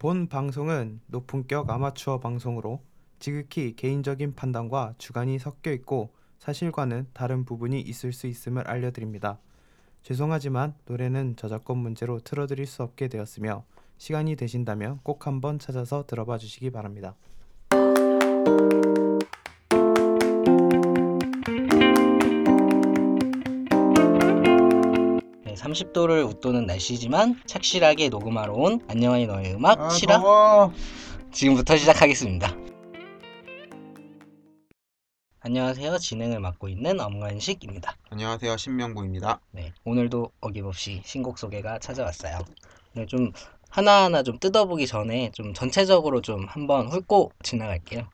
본 방송은 높은격 아마추어 방송으로 지극히 개인적인 판단과 주관이 섞여 있고 사실과는 다른 부분이 있을 수 있음을 알려드립니다. 죄송하지만 노래는 저작권 문제로 틀어드릴 수 없게 되었으며 시간이 되신다면 꼭 한번 찾아서 들어봐 주시기 바랍니다. 30도를 웃도는 날씨지만 착실하게 녹음하러 온 안녕하니 너의 음악 아, 실화 더워. 지금부터 시작하겠습니다. 안녕하세요. 진행을 맡고 있는 엄관식입니다. 안녕하세요 신명구입니다. 네, 오늘도 어김없이 신곡 소개가 찾아왔어요. 네, 좀 하나하나 좀 뜯어보기 전에 좀 전체적으로 좀 한번 훑고 지나갈게요.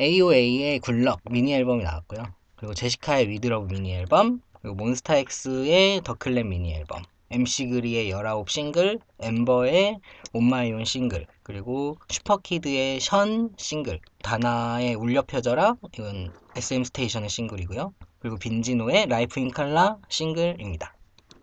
AOA의 굴럭 미니 앨범이 나왔고요. 그리고 제시카의 With Love 미니 앨범, 그리고 몬스타엑스의 The Clan 미니 앨범, MC 그리의 19 싱글, 엠버의 On My Own 싱글, 그리고 슈퍼키드의 션 싱글, 다나의 울려 퍼져라, 이건 SM Station의 싱글이고요. 그리고 빈지노의 Life in Color 싱글입니다.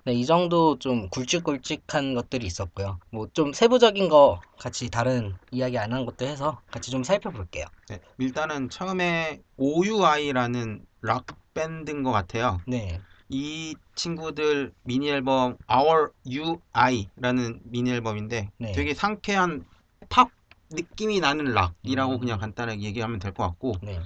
네, 이 정도 좀 굵직굵직한 것들이 있었고요. 뭐 좀 세부적인 거 같이 다른 이야기 안 한 것도 해서 같이 좀 살펴볼게요. 네, 일단은 처음에 OUI라는 락 밴드인 것 같아요. 네, 이 친구들 미니 앨범 Our UI라는 미니 앨범인데 네. 되게 상쾌한 팝 느낌이 나는 락이라고 음. 그냥 간단하게 얘기하면 될 것 같고 네.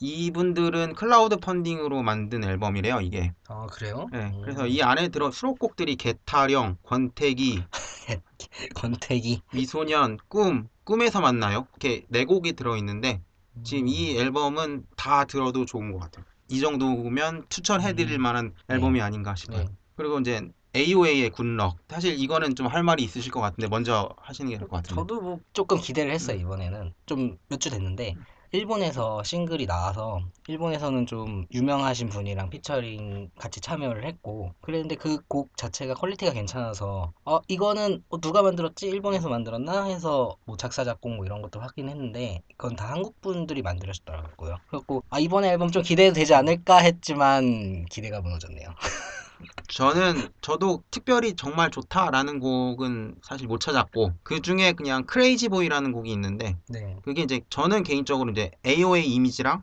이분들은 클라우드 펀딩으로 만든 앨범이래요 이게. 아 그래요? 네, 음. 그래서 이 안에 들어 수록곡들이 개타령, 권태기, 권태기. 미소년, 꿈, 꿈에서 만나요. 이렇게 네 곡이 들어있는데 지금 음. 이 앨범은 다 들어도 좋은 것 같아요. 이 정도면 추천해드릴 음. 만한 앨범이 아닌가 싶어요. 네. 그리고 이제 AOA의 Good Luck. 사실 이거는 좀 할 말이 있으실 것 같은데 먼저 하시는 게될것 같은데. 저도 뭐 조금 기대를 했어요 음. 이번에는 좀 몇 주 됐는데 일본에서 싱글이 나와서 일본에서는 좀 유명하신 분이랑 피처링 같이 참여를 했고 그랬는데 그 곡 자체가 퀄리티가 괜찮아서 어 이거는 어, 누가 만들었지? 일본에서 만들었나? 해서 뭐 작사 작곡 뭐 이런 것도 확인했는데 이건 다 한국 분들이 만들었더라고요. 그래갖고 아 이번에 앨범 좀 기대도 되지 않을까 했지만 기대가 무너졌네요 저는 저도 특별히 정말 좋다라는 곡은 사실 못 찾았고 그 중에 그냥 크레이지 보이라는 곡이 있는데 네. 그게 이제 저는 개인적으로 이제 AOA 이미지랑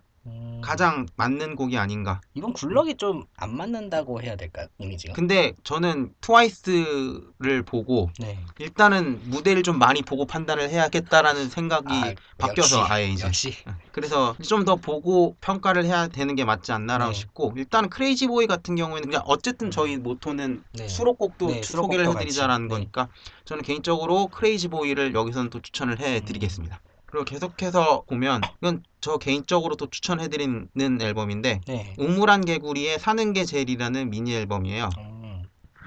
음, 가장 맞는 곡이 아닌가. 이번 굴럭이 좀 안 맞는다고 해야 될까요 이미지가 근데 저는 트와이스를 보고 네 일단은 무대를 좀 많이 보고 판단을 해야겠다라는 생각이 아, 바뀌어서 역시, 아예 이제 역시 그래서 좀 더 보고 평가를 해야 되는 게 맞지 않나라고 네. 싶고 일단 크레이지 보이 같은 경우에는 그냥 어쨌든 저희 모토는 네. 수록곡도 네, 소개를 수록곡도 해드리자라는. 네. 거니까 저는 개인적으로 크레이지 보이를 여기서는 또 추천을 해드리겠습니다. 음. 그리고 계속해서 보면 이건 저 개인적으로 또 추천해드리는 앨범인데 네. 우물한 개구리의 사는 게 제일이라는 미니 앨범이에요. 음.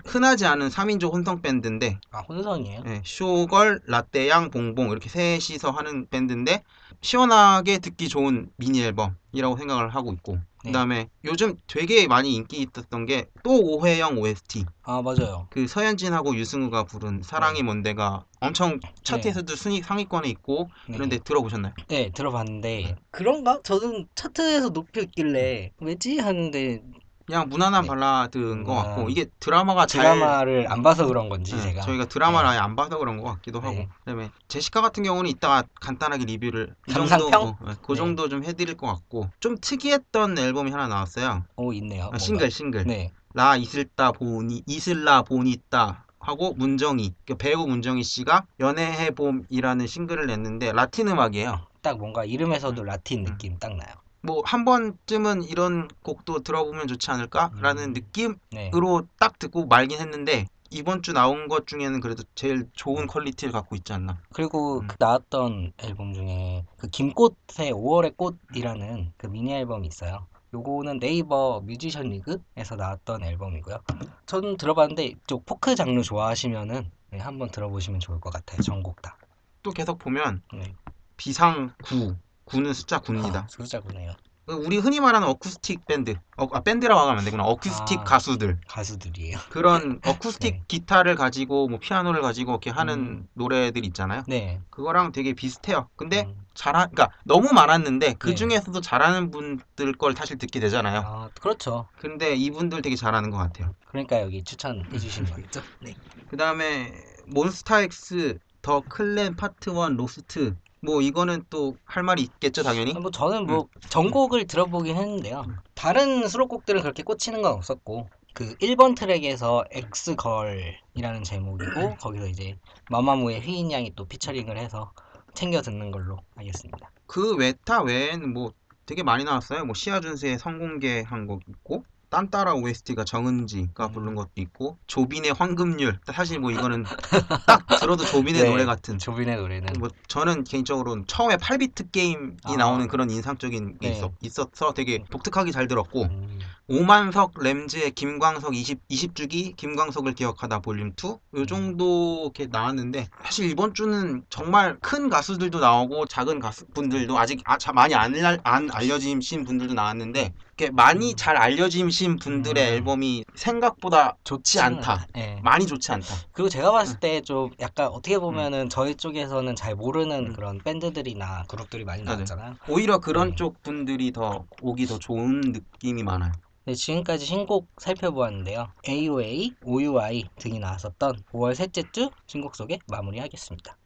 흔하지 않은 3인조 혼성 밴드인데 아 혼성이에요? 예, 쇼걸, 라떼양, 봉봉 이렇게 셋이서 하는 밴드인데 시원하게 듣기 좋은 미니 앨범이라고 생각을 하고 있고 네. 그다음에 요즘 되게 많이 인기 있었던 게 또 오해영 OST 아 맞아요. 그 서현진하고 유승우가 부른 사랑이 네. 뭔데가 엄청 차트에서도 순위 상위권에 있고 네. 그런데 들어보셨나요? 네 들어봤는데 그런가? 저는 차트에서 높이 있길래 왜지 하는데 그냥 무난한 네. 발라드인 것 같고 무난한 이게 드라마가 잘 드라마를 안 봐서 그런 건지 네, 제가 저희가 드라마를 네. 아예 안 봐서 그런 것 같기도 하고 네. 그다음에 제시카 같은 경우는 이따가 간단하게 리뷰를 이 감상평? 정도, 어, 네, 그 네. 정도 좀 해드릴 것 같고 좀 특이했던 앨범이 하나 나왔어요 오 있네요. 아. 싱글 싱글 네. 라 있을다 보니 있을라 보니따 하고 문정희 그 배우 문정희 씨가 연애해 봄이라는 싱글을 냈는데 라틴 음악이에요 딱 뭔가 이름에서도 음. 라틴 음. 느낌 딱 나요. 뭐 한 번쯤은 이런 곡도 들어보면 좋지 않을까라는 음. 느낌으로 네. 딱 듣고 말긴 했는데 이번 주 나온 것 중에는 그래도 제일 음. 좋은 퀄리티를 갖고 있지 않나 그리고 음. 그 나왔던 앨범 중에 그 김꽃의 5월의 꽃이라는 그 미니 앨범이 있어요. 요거는 네이버 뮤지션 리그에서 나왔던 앨범이고요. 저는 들어봤는데 쪽 포크 장르 좋아하시면은 네, 한번 들어보시면 좋을 것 같아요. 전곡 다. 또 계속 보면 네. 비상 9 9는 숫자 9입니다 아, 숫자 구네요. 우리 흔히 말하는 어쿠스틱 밴드 어, 아 밴드라고 하면 안 되구나 어쿠스틱 아. 가수들 가수들이에요. 그런 어쿠스틱 네. 기타를 가지고 뭐 피아노를 가지고 이렇게 하는 음. 노래들 있잖아요 네. 그거랑 되게 비슷해요 근데 음. 잘하 그러니까 너무 많았는데 그 네. 중에서도 잘하는 분들 걸 사실 듣게 되잖아요 아, 그렇죠. 근데 이분들 되게 잘하는 것 같아요 그러니까 여기 추천해 주신 거겠죠? 네. 그 다음에 몬스타엑스 The Clan Part 1 Lost 뭐 이거는 또 할 말이 있겠죠 당연히? 뭐 저는 뭐 전곡을 들어보긴 했는데요. 다른 수록곡들은 그렇게 꽂히는 건 없었고 그 1번 트랙에서 Ex Girl이라는 제목이고 거기서 이제 마마무의 휘인 양이 또 피처링을 해서 챙겨 듣는 걸로 하겠습니다. 그 기타 외에는 뭐 되게 많이 나왔어요. 뭐 시아준수의 선공개한 곡 있고 딴따라 OST가 정은지가 음. 부른 것도 있고 조빈의 황금률 사실 뭐 이거는 딱 들어도 조빈의 네. 노래 같은 조빈의 노래는 뭐 저는 개인적으로 처음에 8비트 게임이 아. 나오는 그런 인상적인 게 네. 있었, 있어서 되게 독특하게 잘 들었고 음, 오만석 램즈의 김광석 20, 20주기 김광석을 기억하다 볼륨 2 음. 요 정도 이렇게 나왔는데 사실 이번 주는 정말 큰 가수들도 나오고 작은 가수 분들도 아직 아, 자- 많이 안, 알- 안 알려지신 분들도 나왔는데 이렇게 많이 음. 잘 알려지신 분들의 음. 앨범이 생각보다 좋지 않다. 예. 많이 좋지 않다. 그리고 제가 봤을 때 좀 약간 어떻게 보면은 저희 쪽에서는 잘 모르는 음. 그런 밴드들이나 그룹들이 많이. 나왔잖아요. 오히려 그런 네. 쪽 분들이 더 오기 더 좋은 느낌이 많아요. 네, 지금까지 신곡 살펴보았는데요. AOA, OUI 등이 나왔었던 5월 셋째 주 신곡 소개 마무리하겠습니다.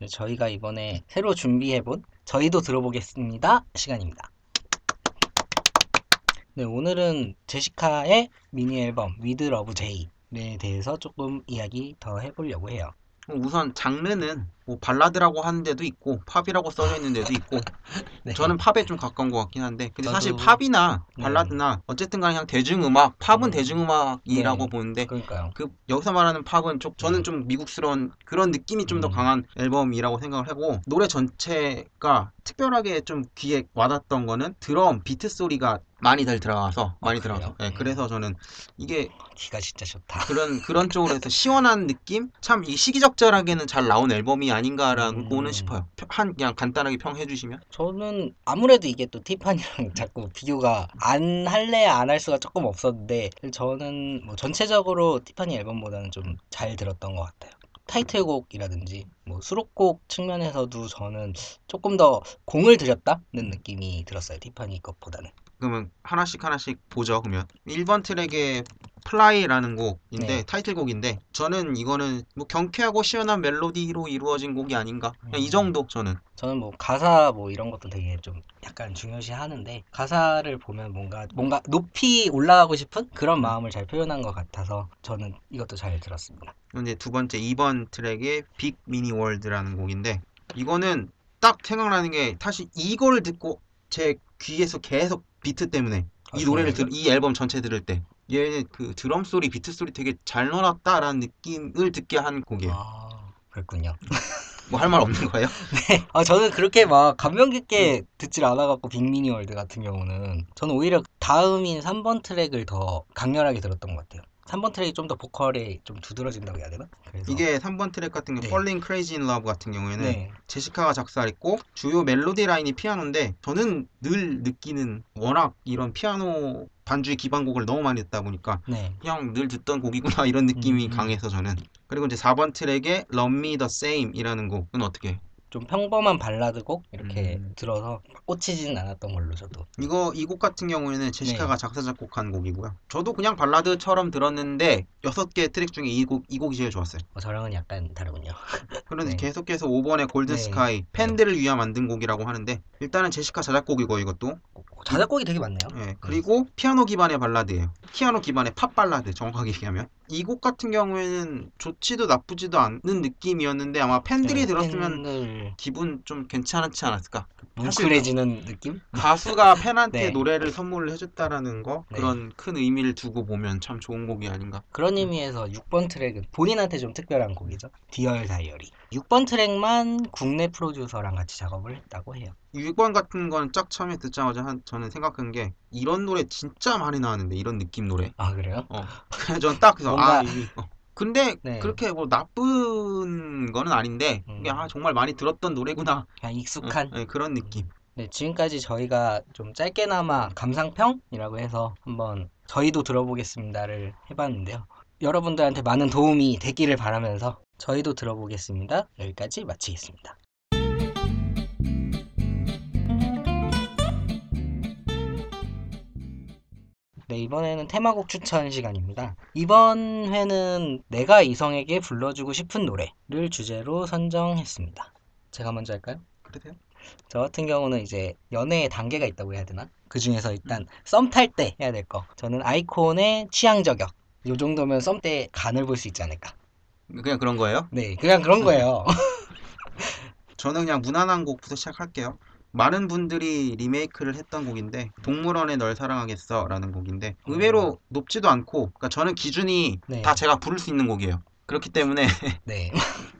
네, 저희가 이번에 새로 준비해본 저희도 들어보겠습니다 시간입니다. 네, 오늘은 제시카의 미니 앨범 With Love J에 대해서 조금 이야기 더 해보려고 해요. 우선 장르는 뭐 발라드라고 하는 데도 있고 팝이라고 써져 있는 데도 있고 네. 저는 팝에 좀 가까운 것 같긴 한데 근데 사실 저도- 팝이나 네. 발라드나 어쨌든 간에 그냥 대중음악 팝은 음. 대중음악이라고 네. 보는데 그러니까요. 그 여기서 말하는 팝은 좀 저는 네. 좀 미국스러운 그런 느낌이 좀더 음. 강한 앨범이라고 생각을 하고 노래 전체가 특별하게 좀 귀에 와닿던 거는 드럼 비트 소리가 많이들 들어가서 많이 그래요? 들어가서 네, 음. 그래서 저는 이게 귀가 진짜 좋다. 그런 그런 쪽으로 해서 시원한 느낌 참 이 시기적절하게는 잘 나온 앨범이 아닌가라고는 음. 싶어요 평- 한 그냥 간단하게 평해 주시면 저는 아무래도 이게 또 티파니랑 자꾸 비교가 안 할래 안 할 수가 조금 없었는데 저는 뭐 전체적으로 티파니 앨범보다는 좀 잘 들었던 것 같아요. 타이틀곡이라든지 뭐 수록곡 측면에서도 저는 조금 더 공을 들였다는 느낌이 들었어요. 티파니 것보다는. 그러면 하나씩 하나씩 보죠 그러면 1번 트랙의 Fly라는 곡인데 네. 타이틀곡인데 저는 이거는 뭐 경쾌하고 시원한 멜로디로 이루어진 곡이 아닌가 그냥 이 음. 정도 저는 저는 뭐 가사 뭐 이런 것도 되게 좀 약간 중요시 하는데 가사를 보면 뭔가 뭔가 높이 올라가고 싶은 그런 마음을 잘 표현한 것 같아서 저는 이것도 잘 들었습니다. 이제 두 번째 2번 트랙의 Big Mini World라는 곡인데 이거는 딱 생각나는 게 사실 이거를 듣고 제 귀에서 계속 비트 때문에 이 아, 노래를 정말요? 들, 이 앨범 전체 들을 때 얘 그 드럼 소리, 비트 소리 되게 잘 넣어놨다라는 느낌을 듣게 한 곡이에요. 아 그랬군요. 뭐 할 말 없는 거예요? 아 저는 그렇게 막 감명 깊게 듣질 않아갖고 Big Mini World 같은 경우는 저는 오히려 다음인 3번 트랙을 더 강렬하게 들었던 것 같아요. 3번 트랙이 좀 더 보컬이 좀 두드러진다고 해야 되나? 그래서 이게 3번 트랙 같은 경우 네. Falling Crazy in Love 같은 경우에는 네. 제시카가 작사했고 주요 멜로디 라인이 피아노인데 저는 늘 느끼는 워낙 이런 피아노 반주의 기반곡을 너무 많이 듣다 보니까 네. 그냥 늘 듣던 곡이구나 이런 느낌이 음. 강해서 저는 그리고 이제 4번 트랙의 Love Me The Same이라는 곡은 어떻게 좀 평범한 발라드 곡 이렇게 음. 들어서 꽂히지는 않았던 걸로 저도. 이거 이 곡 같은 경우에는 네. 제시카가 작사 작곡한 곡이고요 저도 그냥 발라드처럼 들었는데 여섯 개 트랙 중에 이 곡 이 곡이 제일 좋았어요 어, 저랑은 약간 다르군요. 그런데 네. 계속해서 5번의 Golden 네. Sky 팬들을 위한 만든 곡이라고 하는데 일단은 제시카 자작곡이고 이것도 자작곡이 되게 많네요. 예, 그리고 피아노 기반의 발라드예요. 피아노 기반의 팝 발라드 정확하게 얘기하면 이 곡 같은 경우에는 좋지도 나쁘지도 않는 느낌이었는데 아마 팬들이 네, 들었으면 팬을 기분 좀 괜찮지 않았을까? 뭉클해지는 느낌? 가수가 팬한테 네. 노래를 선물을 해줬다라는 거 네. 그런 큰 의미를 두고 보면 참 좋은 곡이 아닌가. 그런 의미에서 6번 트랙은 본인한테 좀 특별한 곡이죠. Dear Diary. 6번 트랙만 국내 프로듀서랑 같이 작업을 했다고 해요. 6번 같은 건 쫙 처음에 듣자마자 한, 저는 생각한 게 이런 노래 진짜 많이 나왔는데 이런 느낌 노래. 아 그래요? 어. 그래서 저는 딱 그래서 뭔가- 아 이, 어. 근데 네. 그렇게 뭐 나쁜 거는 아닌데 음. 아 정말 많이 들었던 노래구나 그냥 익숙한. 어, 네, 그런 느낌. 네, 지금까지 저희가 좀 짧게나마 감상평이라고 해서 한번 저희도 들어보겠습니다를 해봤는데요. 여러분들한테 많은 도움이 되기를 바라면서 저희도 들어보겠습니다. 여기까지 마치겠습니다. 네, 이번에는 테마곡 추천 시간입니다. 이번 회는 내가 이성에게 불러주고 싶은 노래를 주제로 선정했습니다. 제가 먼저 할까요? 그러세요? 저 같은 경우는 이제 연애의 단계가 있다고 해야 되나? 그 중에서 일단 썸 탈 때 해야 될 거. 저는 아이콘의 취향 저격. 요 정도면 썸 때 간을 볼 수 있지 않을까. 그냥 그런 거예요? 네, 그냥 그런 거예요. 저는 그냥 무난한 곡부터 시작할게요. 많은 분들이 리메이크를 했던 곡인데 동물원의 널 사랑하겠어 라는 곡인데 의외로 높지도 않고 그러니까 저는 기준이 네. 다 제가 부를 수 있는 곡이에요. 그렇기 때문에 네.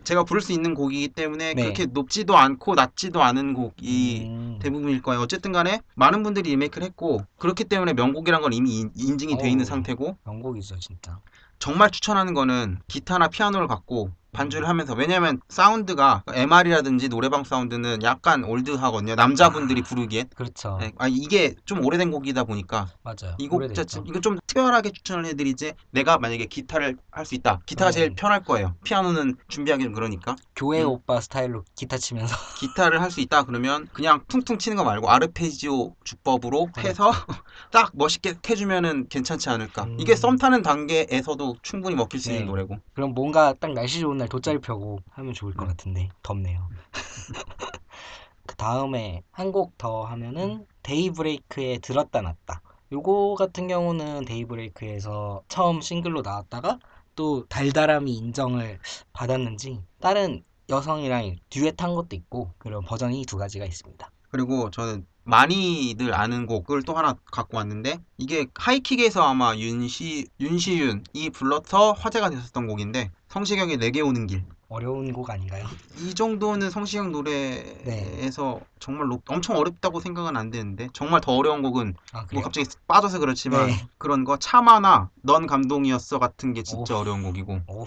제가 부를 수 있는 곡이기 때문에 네. 그렇게 높지도 않고 낮지도 않은 곡이 음, 대부분일 거예요. 어쨌든 간에 많은 분들이 리메이크를 했고 그렇기 때문에 명곡이란 건 이미 인- 인증이 돼 있는. 상태고 명곡이죠, 진짜. 정말 추천하는 거는 기타나 피아노를 갖고 반주를 하면서 왜냐면 사운드가 MR이라든지 노래방 사운드는 약간 old하거든요. 남자분들이 부르기엔. 그렇죠. 네, 아 이게 좀 오래된 곡이다 보니까 맞아요. 이 곡. 자체 이거 좀 특별하게 추천을 해드리지 내가 만약에 기타를 할 수 있다 기타가 네. 제일 편할 거예요 피아노는 준비하기 좀 그러니까 교회 음. 오빠 스타일로 기타 치면서 기타를 할 수 있다 그러면 그냥 퉁퉁 치는 거 말고 아르페지오 주법으로 네. 해서 딱 멋있게 해주면은 괜찮지 않을까 음. 이게 썸 타는 단계에서도 충분히 먹힐 수 있는 네. 노래고 그럼 뭔가 딱 날씨 좋은 날 돗자리 펴고 하면 좋을 것 음. 같은데 덥네요. 그 다음에 한 곡 더 하면은 데이브레이크의 들었다 놨다. 요거 같은 경우는 데이브레이크에서 처음 싱글로 나왔다가 또 달달함이 인정을 받았는지 다른 여성이랑 듀엣한 것도 있고 그런 버전이 두 가지가 있습니다. 그리고 저는 많이들 아는 곡을 또 하나 갖고 왔는데 이게 하이킥에서 아마 윤시 윤시윤이 불러서 화제가 됐었던 곡인데 성시경의 내게 오는 길. 어려운 곡 아닌가요? 이 정도는 성시경 노래에서 정말 높- 엄청 어렵다고 생각은 안 되는데 정말 더 어려운 곡은 아 뭐? 갑자기 빠져서 그렇지만 네. 그런 거 참아나 넌 감동이었어 같은 게 진짜 오우. 어려운 곡이고 어우,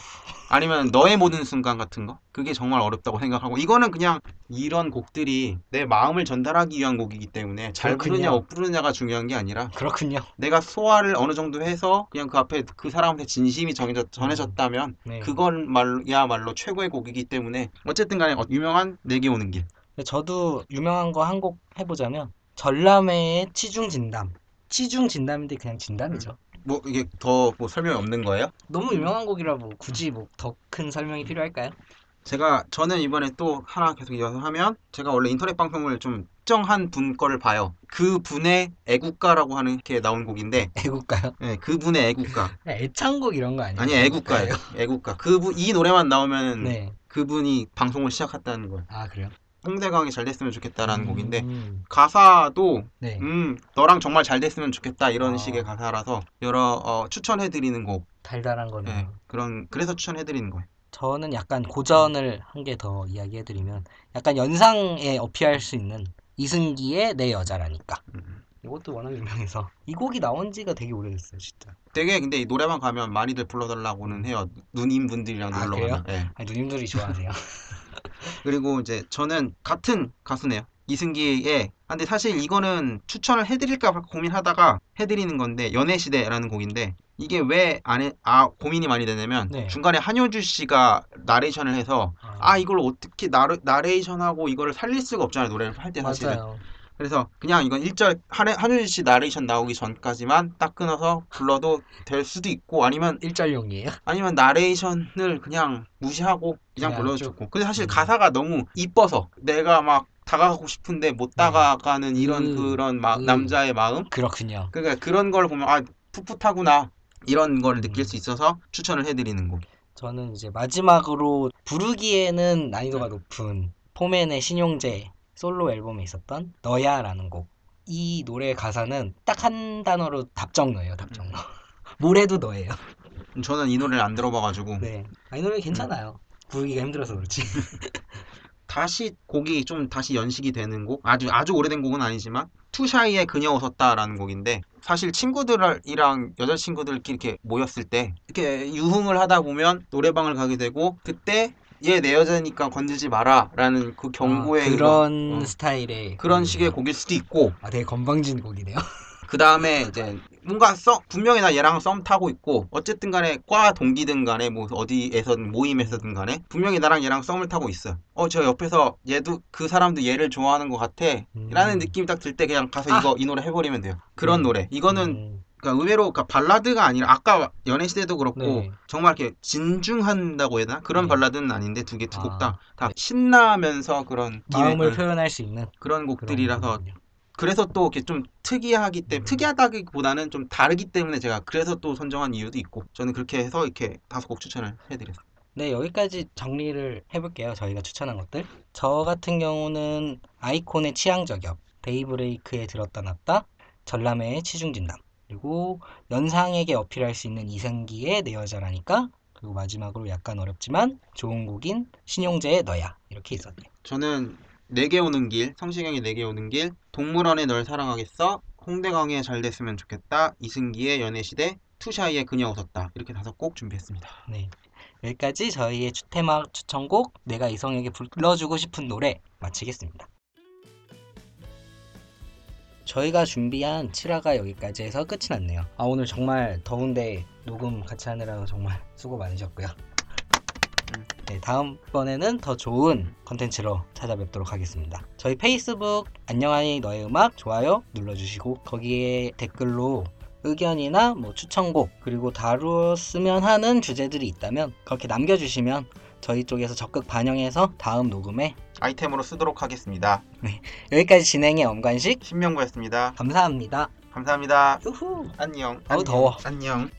아니면 너의 모든 순간 같은 거 그게 정말 어렵다고 생각하고 이거는 그냥 이런 곡들이 내 마음을 전달하기 위한 곡이기 때문에 잘 그렇군요. 부르냐 못 부르냐가 중요한 게 아니라 그렇군요. 내가 소화를 어느 정도 해서 그냥 그 앞에 그 사람한테 진심이 정해져, 전해졌다면 네. 그건 말야말로 최고의 곡이기 때문에 어쨌든 간에 어, 유명한 내게 오는 길 저도 유명한 거 한 곡 해보자면 전람회의 치중 진담. 치중 진담인데 그냥 진담이죠. 뭐 이게 더 뭐 설명이 없는 거예요? 너무 유명한 곡이라 뭐 굳이 뭐 더 큰 설명이 필요할까요? 제가 저는 이번에 또 하나 계속 이어서 하면 제가 원래 인터넷 방송을 좀 특정한 분 거를 봐요. 그 분의 애국가라고 하는 게 나온 곡인데, 애국가요? 네, 그 분의 애국가 그냥 애창곡 이런 거 아니에요? 아니 애국가예요. 애국가 그분 이 노래만 나오면 네. 그분이 방송을 시작했다는 거예요. 아 그래요? 홍대광이 잘 됐으면 좋겠다라는 곡인데 음, 가사도 네. 음 너랑 정말 잘 됐으면 좋겠다 이런 아. 식의 가사라서 여러 어, 추천해드리는 곡 달달한 거는. 네, 그런 그래서 추천해드리는 거예요. 저는 약간 고전을 한 개 더 이야기해드리면 약간 연상에 어필할 수 있는 이승기의 내 여자라니까. 음. 이것도 워낙 유명해서 이 곡이 나온 지가 되게 오래됐어요, 진짜. 되게 근데 이 노래방 가면 많이들 불러달라고는 해요. 누님 분들이랑 아, 놀러? 가면. 예. 아니, 누님들이 좋아하세요. 그리고 이제 저는 같은 가수네요. 이승기의 아, 근데 사실 이거는 추천을 해드릴까 고민하다가 해드리는 건데 연애시대라는 곡인데 이게 왜 안에 아 고민이 많이 되냐면 네. 중간에 한효주 씨가 나레이션을 해서 아 이걸 어떻게 나레, 나레이션하고 이거를 살릴 수가 없잖아요 노래를 할 때 사실은 맞아요. 그래서 그냥 이건 1절 한효주 씨 나레이션 나오기 전까지만 딱 끊어서 불러도 될 수도 있고 아니면 일절용이에요? 아니면 나레이션을 그냥 무시하고 그냥 그냥 불러도 쭉. 좋고 근데 사실 음. 가사가 너무 이뻐서 내가 막 다가가고 싶은데 못 다가가는 이런 음. 그런 마- 음. 남자의 마음 그렇군요. 그러니까 그런 걸 보면 아 풋풋하구나 이런 걸 음. 느낄 수 있어서 추천을 해드리는 곡 저는 이제 마지막으로 부르기에는 난이도가 높은 포맨의 신용재 솔로 앨범에 있었던 너야라는 곡. 이 노래 가사는 딱 한 단어로 답정너예요, 답정너. 뭘 해도 너예요. 저는 이 노래를 안 들어봐가지고 네. 아, 이 노래 괜찮아요. 부르기가 힘들어서 그렇지. 다시 곡이 좀 다시 연식이 되는 곡 아주 아주 오래된 곡은 아니지만 투샤이의 그녀 웃었다라는 곡인데 사실 친구들이랑 여자친구들끼리 이렇게 모였을 때 이렇게 유흥을 하다 보면 노래방을 가게 되고 그때 얘 내 여자니까 건들지 마라라는 그 경고의 아, 그런 어, 스타일의 그런. 식의 곡일 수도 있고 아, 되게 건방진 곡이네요. 그 다음에 이제 뭔가 썸 분명히 나 얘랑 썸 타고 있고 어쨌든 간에 과 동기든 간에 뭐 어디에서든 모임에서든 간에 분명히 나랑 얘랑 썸을 타고 있어 어 저 옆에서 얘도 그 사람도 얘를 좋아하는 것 같아 음. 라는 느낌이 딱 들 때 그냥 가서 아. 이거 이 노래 해버리면 돼요 그런 음. 노래 이거는 음, 그러니까 의외로 그러니까 발라드가 아니라 아까 연애 시대도 그렇고 네. 정말 이렇게 진중한다고 해야 되나 그런 네. 발라드는 아닌데 두 개 두 곡 다다 네. 신나면서 그런 마음을 기획을- 표현할 수 있는 그런 그런 곡들이라서 거거든요. 그래서 또 이렇게 좀 특이하기 때문에 음. 특이하다기보다는 좀 다르기 때문에 제가 그래서 또 선정한 이유도 있고 저는 그렇게 해서 이렇게 다섯 곡 추천을 해드렸어요. 네, 여기까지 정리를 해볼게요. 저희가 추천한 것들. 저 같은 경우는 아이콘의 취향 저격, 데이브레이크에 들었다 놨다, 전람회의 치중진담, 그리고 연상에게 어필할 수 있는 이승기의 내 여자라니까, 그리고 마지막으로 약간 어렵지만 좋은 곡인 신용재의 너야 이렇게 있었네요. 저는 내게 오는 길, 성시경의 내게 오는 길, 동물원의 널 사랑하겠어, 홍대광의 잘 됐으면 좋겠다, 이승기의 연애시대, 투샤이의 그녀 웃었다 이렇게 다섯 곡 준비했습니다. 네. 여기까지 저희의 추테마 추천곡 내가 이성에게 불러주고 싶은 노래 마치겠습니다. 저희가 준비한 7화가 여기까지 해서 끝이 났네요. 아 오늘 정말 더운데 녹음 같이 하느라고 정말 수고 많으셨고요. 네, 다음번에는 더 좋은 컨텐츠로 찾아뵙도록 하겠습니다. 저희 페이스북 안녕하니 너의 음악 좋아요 눌러주시고 거기에 댓글로 의견이나 뭐 추천곡 그리고 다루었으면 하는 주제들이 있다면 그렇게 남겨주시면 저희 쪽에서 적극 반영해서 다음 녹음에 아이템으로 쓰도록 하겠습니다. 여기까지 진행의 엄관식 신명구였습니다. 감사합니다. 감사합니다. 유후. 안녕. 아우, 더워. 안녕.